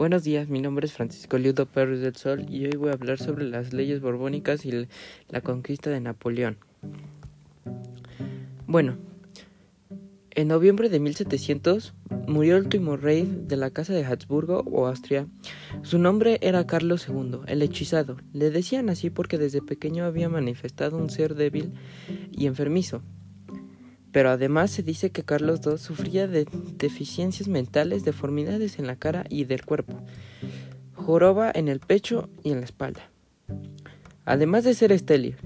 Buenos días, mi nombre es Francisco Liudo Pérez del Sol y hoy voy a hablar sobre las leyes borbónicas y la conquista de Napoleón. Bueno, en noviembre de 1700 murió el último rey de la casa de Habsburgo o Austria. Su nombre era Carlos II, el hechizado. Le decían así porque desde pequeño había manifestado un ser débil y enfermizo. Pero además se dice que Carlos II sufría de deficiencias mentales, deformidades en la cara y del cuerpo, joroba en el pecho y en la espalda. Además de ser estéril,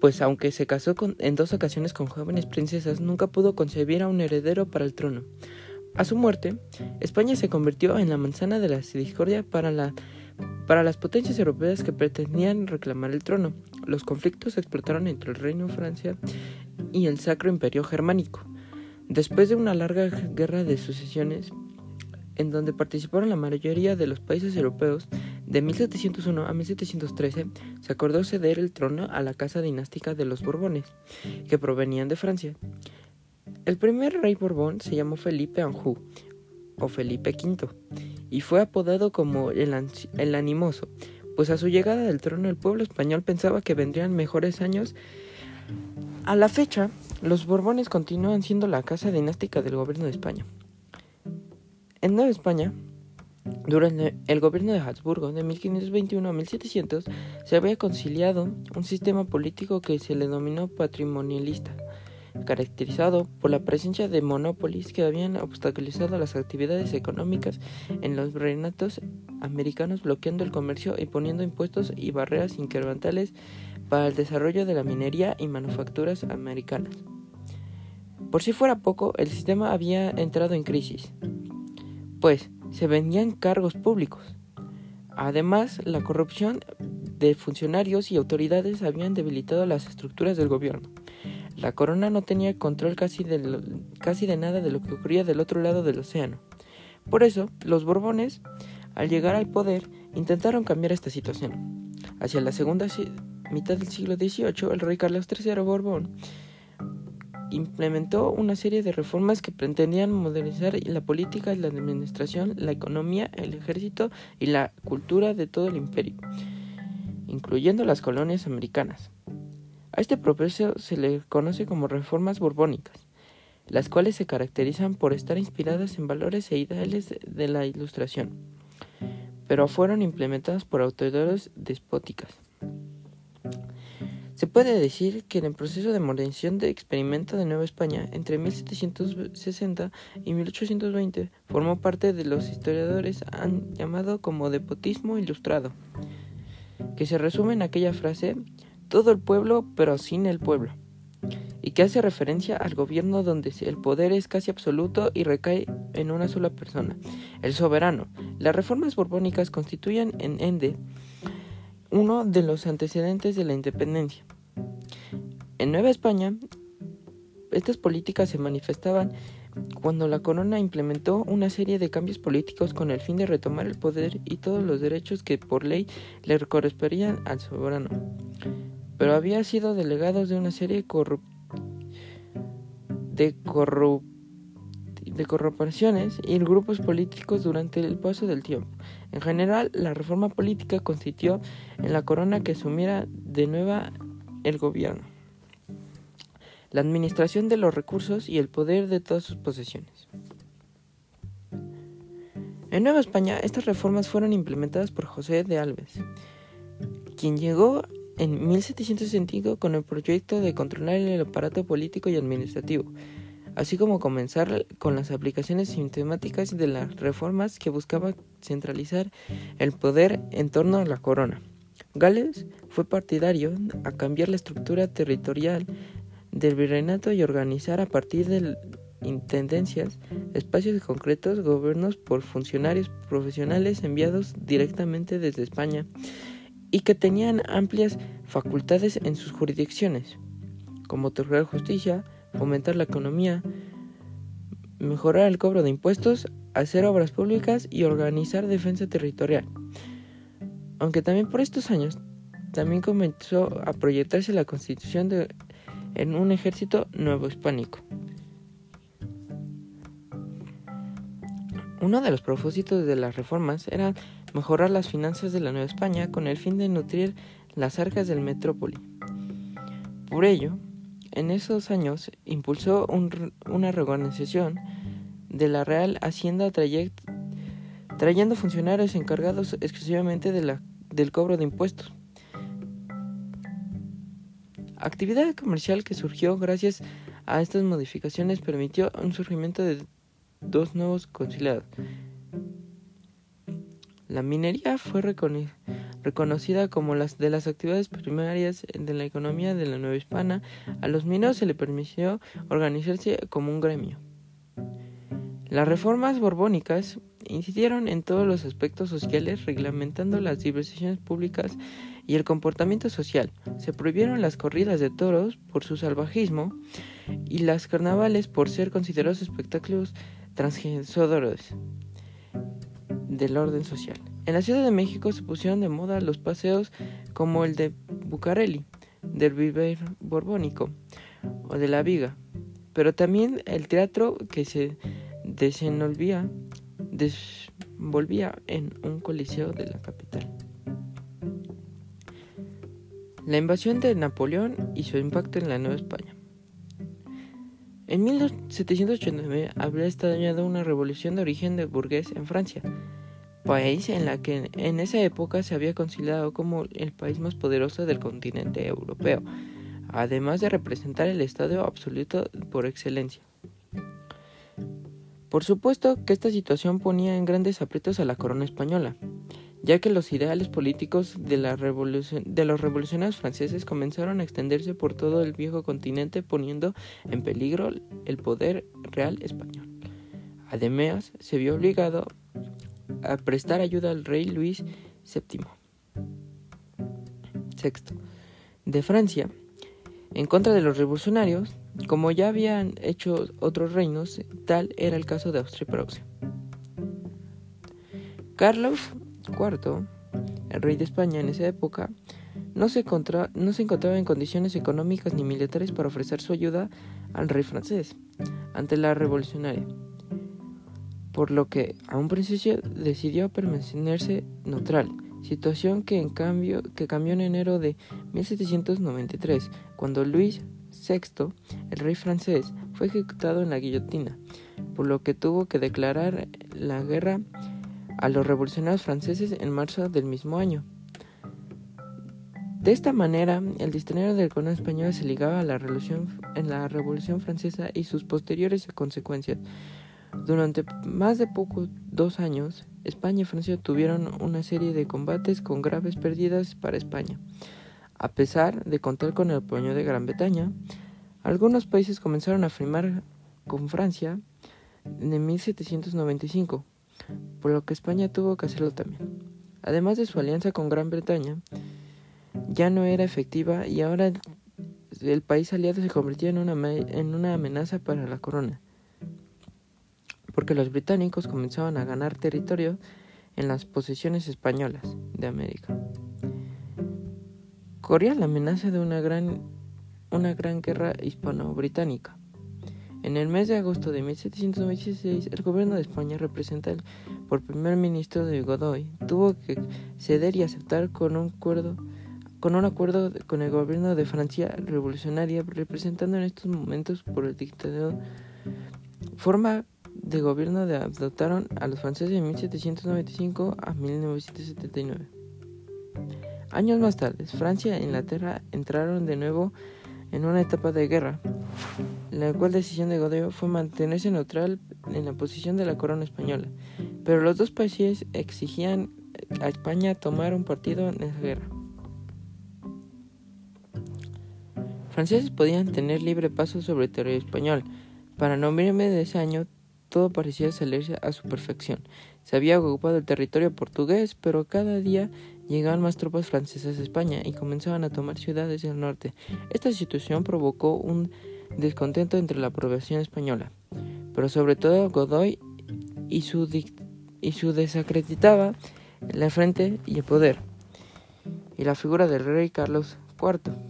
pues aunque se casó en dos ocasiones con jóvenes princesas, nunca pudo concebir a un heredero para el trono. A su muerte, España se convirtió en la manzana de la discordia para, para las potencias europeas que pretendían reclamar el trono. Los conflictos explotaron entre el Reino de Francia y el Sacro Imperio Germánico. Después de una larga guerra de sucesiones, en donde participaron la mayoría de los países europeos, de 1701 a 1713 se acordó ceder el trono a la casa dinástica de los Borbones, que provenían de Francia. El primer rey Borbón se llamó Felipe Anjou, o Felipe V, y fue apodado como el, el animoso, pues a su llegada del trono el pueblo español pensaba que vendrían mejores años a la fecha, los Borbones continúan siendo la casa dinástica del gobierno de España. En Nueva España, durante el gobierno de Habsburgo de 1521 a 1700, se había conciliado un sistema político que se le denominó patrimonialista, caracterizado por la presencia de monópolis que habían obstaculizado las actividades económicas en los reinatos americanos, bloqueando el comercio y poniendo impuestos y barreras incrementales para el desarrollo de la minería y manufacturas americanas. Por si fuera poco, el sistema había entrado en crisis, pues se vendían cargos públicos. Además, la corrupción de funcionarios y autoridades habían debilitado las estructuras del gobierno. La corona no tenía control casi de, casi de nada de lo que ocurría del otro lado del océano. Por eso, los Borbones, al llegar al poder, intentaron cambiar esta situación. Hacia la segunda mitad del siglo XVIII, el rey Carlos III Borbón implementó una serie de reformas que pretendían modernizar la política, la administración, la economía, el ejército y la cultura de todo el imperio, incluyendo las colonias americanas. A este proceso se le conoce como reformas borbónicas, las cuales se caracterizan por estar inspiradas en valores e ideales de la Ilustración, pero fueron implementadas por autoridades despóticas. Se puede decir que en el proceso de modernización de experimento de Nueva España entre 1760 y 1820 formó parte de los historiadores han llamado como depotismo ilustrado, que se resume en aquella frase todo el pueblo pero sin el pueblo, y que hace referencia al gobierno donde el poder es casi absoluto y recae en una sola persona, el soberano. Las reformas borbónicas constituyen en Ende uno de los antecedentes de la independencia. En Nueva España, estas políticas se manifestaban cuando la corona implementó una serie de cambios políticos con el fin de retomar el poder y todos los derechos que por ley le correspondían al soberano, pero había sido delegados de una serie de, de corrupciones y grupos políticos durante el paso del tiempo. En general, la reforma política consistió en la corona que asumiera de nuevo el gobierno, la administración de los recursos y el poder de todas sus posesiones. En Nueva España, estas reformas fueron implementadas por José de Alves, quien llegó en 1765 con el proyecto de controlar el aparato político y administrativo, así como comenzar con las aplicaciones sistemáticas de las reformas que buscaba centralizar el poder en torno a la corona. Gales fue partidario a cambiar la estructura territorial del virreinato y organizar a partir de intendencias, espacios concretos, gobiernos por funcionarios profesionales enviados directamente desde España y que tenían amplias facultades en sus jurisdicciones, como otorgar justicia, fomentar la economía, mejorar el cobro de impuestos, hacer obras públicas y organizar defensa territorial. Aunque también por estos años también comenzó a proyectarse la constitución de, en un ejército nuevo hispánico. Uno de los propósitos de las reformas era mejorar las finanzas de la Nueva España con el fin de nutrir las arcas del metrópoli. Por ello, en esos años impulsó una reorganización de la Real Hacienda trayendo funcionarios encargados exclusivamente del cobro de impuestos. Actividad comercial que surgió gracias a estas modificaciones permitió un surgimiento de dos nuevos conciliados. La minería fue reconocida como las de las actividades primarias de la economía de la Nueva Hispana. A los mineros se les permitió organizarse como un gremio. Las reformas borbónicas incidieron en todos los aspectos sociales, reglamentando las diversiones públicas y el comportamiento social. Se prohibieron las corridas de toros por su salvajismo y las carnavales por ser considerados espectáculos transgresores del orden social. En la Ciudad de México se pusieron de moda los paseos como el de Bucareli, del Viver Borbónico o de la Viga, pero también el teatro que se desenvolvía, en un coliseo de la capital. La invasión de Napoleón y su impacto en la Nueva España. En 1789 habría estallado una revolución de origen de burgués en Francia, país en la que en esa época se había considerado como el país más poderoso del continente europeo, además de representar el Estado absoluto por excelencia. Por supuesto que esta situación ponía en grandes aprietos a la corona española, ya que los ideales políticos de, la de los revolucionarios franceses comenzaron a extenderse por todo el viejo continente poniendo en peligro el poder real español. Además, se vio obligado a prestar ayuda al rey Luis VII. Sexto, de Francia, en contra de los revolucionarios, como ya habían hecho otros reinos, tal era el caso de Austria y Prusia. Carlos IV, el rey de España en esa época, no se, no se encontraba en condiciones económicas ni militares para ofrecer su ayuda al rey francés ante la revolucionaria, por lo que a un principio decidió permanecerse neutral situación que en cambio que cambió en enero de 1793, cuando Luis VI, el rey francés, fue ejecutado en la guillotina, por lo que tuvo que declarar la guerra a los revolucionarios franceses en marzo del mismo año. De esta manera, el destino del corona español se ligaba a la revolución, en la Revolución Francesa y sus posteriores consecuencias. Durante más de poco dos años, España y Francia tuvieron una serie de combates con graves pérdidas para España. A pesar de contar con el apoyo de Gran Bretaña, algunos países comenzaron a firmar con Francia en 1795, por lo que España tuvo que hacerlo también. Además de su alianza con Gran Bretaña, ya no era efectiva y ahora el país aliado se convirtió en una, en una amenaza para la corona porque los británicos comenzaban a ganar territorio en las posesiones españolas de América. Corría la amenaza de una gran, una gran guerra hispano-británica. En el mes de agosto de 1796, el gobierno de España, representado por primer ministro de Godoy, tuvo que ceder y aceptar con un acuerdo con un acuerdo con el gobierno de Francia revolucionaria, representando en estos momentos por el dictador, forma de gobierno adoptaron a los franceses de 1795 a 1979. Años más tarde, Francia e Inglaterra entraron de nuevo en una etapa de guerra, la cual decisión de Godoy fue mantenerse neutral en la posición de la corona española, pero los dos países exigían a España tomar un partido en esa guerra. Franceses podían tener libre paso sobre el territorio español. Para noviembre de ese año, todo parecía salirse a su perfección. Se había ocupado el territorio portugués, pero cada día llegaban más tropas francesas a España y comenzaban a tomar ciudades del norte. Esta situación provocó un descontento entre la población española, pero sobre todo Godoy y su, y su desacreditaba la frente y el poder, y la figura del rey Carlos IV.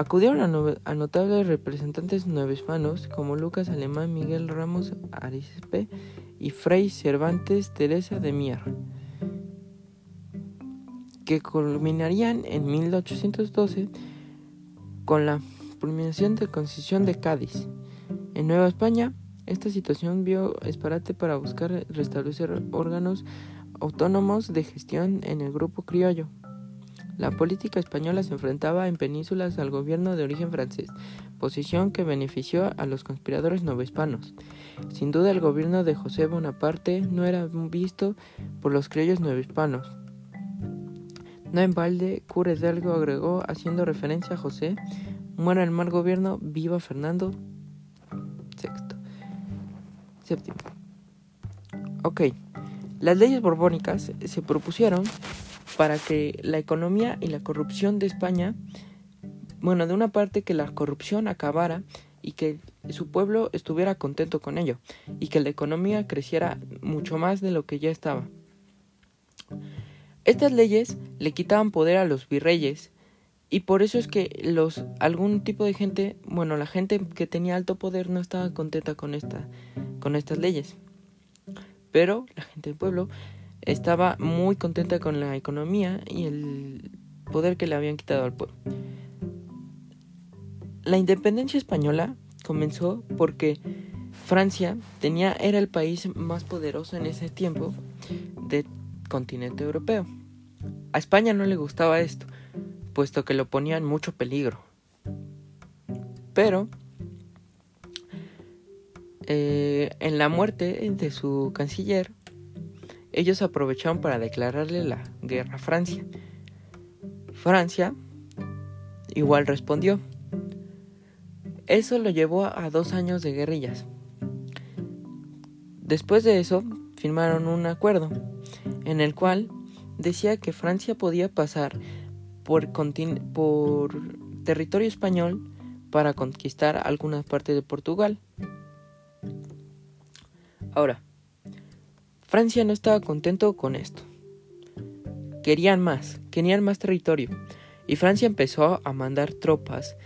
Acudieron a, notables representantes nuevispanos como Lucas Alemán, Miguel Ramos Arispe y Fray Cervantes Teresa de Mier, que culminarían en 1812 con la promulgación de Concesión de Cádiz. En Nueva España, esta situación vio esparate para buscar restablecer órganos autónomos de gestión en el grupo criollo. La política española se enfrentaba en penínsulas al gobierno de origen francés, posición que benefició a los conspiradores novohispanos. Sin duda el gobierno de José Bonaparte no era visto por los criollos novohispanos. No en balde, Cure Hidalgo agregó, haciendo referencia a José, muera el mal gobierno, viva Fernando VI. Séptimo. Ok, las leyes borbónicas se propusieron para que la economía y la corrupción de España, bueno, de una parte que la corrupción acabara y que su pueblo estuviera contento con ello y que la economía creciera mucho más de lo que ya estaba. Estas leyes le quitaban poder a los virreyes y por eso es que los algún tipo de gente, bueno, la gente que tenía alto poder no estaba contenta con esta con estas leyes. Pero la gente del pueblo estaba muy contenta con la economía y el poder que le habían quitado al pueblo. La independencia española comenzó porque Francia tenía, era el país más poderoso en ese tiempo del continente europeo. A España no le gustaba esto, puesto que lo ponía en mucho peligro. Pero eh, en la muerte de su canciller, ellos aprovecharon para declararle la guerra a Francia. Francia igual respondió. Eso lo llevó a dos años de guerrillas. Después de eso, firmaron un acuerdo en el cual decía que Francia podía pasar por, por territorio español para conquistar algunas partes de Portugal. Ahora, Francia no estaba contento con esto. Querían más, querían más territorio, y Francia empezó a mandar tropas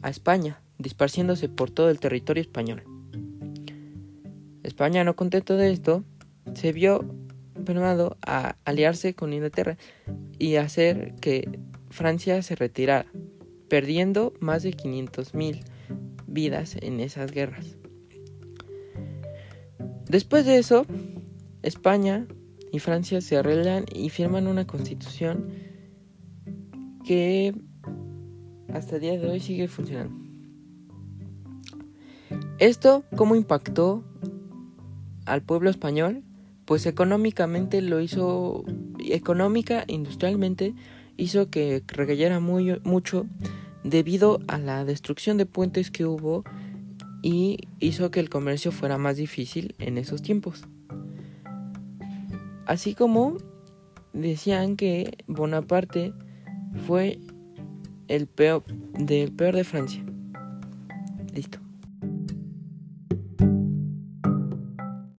a España, disparciéndose por todo el territorio español. España, no contento de esto, se vio permado a aliarse con Inglaterra y hacer que Francia se retirara, perdiendo más de 500.000 vidas en esas guerras. Después de eso, España y Francia se arreglan y firman una constitución que hasta el día de hoy sigue funcionando. ¿Esto cómo impactó al pueblo español? Pues económicamente lo hizo, económica, industrialmente, hizo que recayera muy, mucho debido a la destrucción de puentes que hubo y hizo que el comercio fuera más difícil en esos tiempos. Así como decían que Bonaparte fue el peor del peor de Francia. Listo.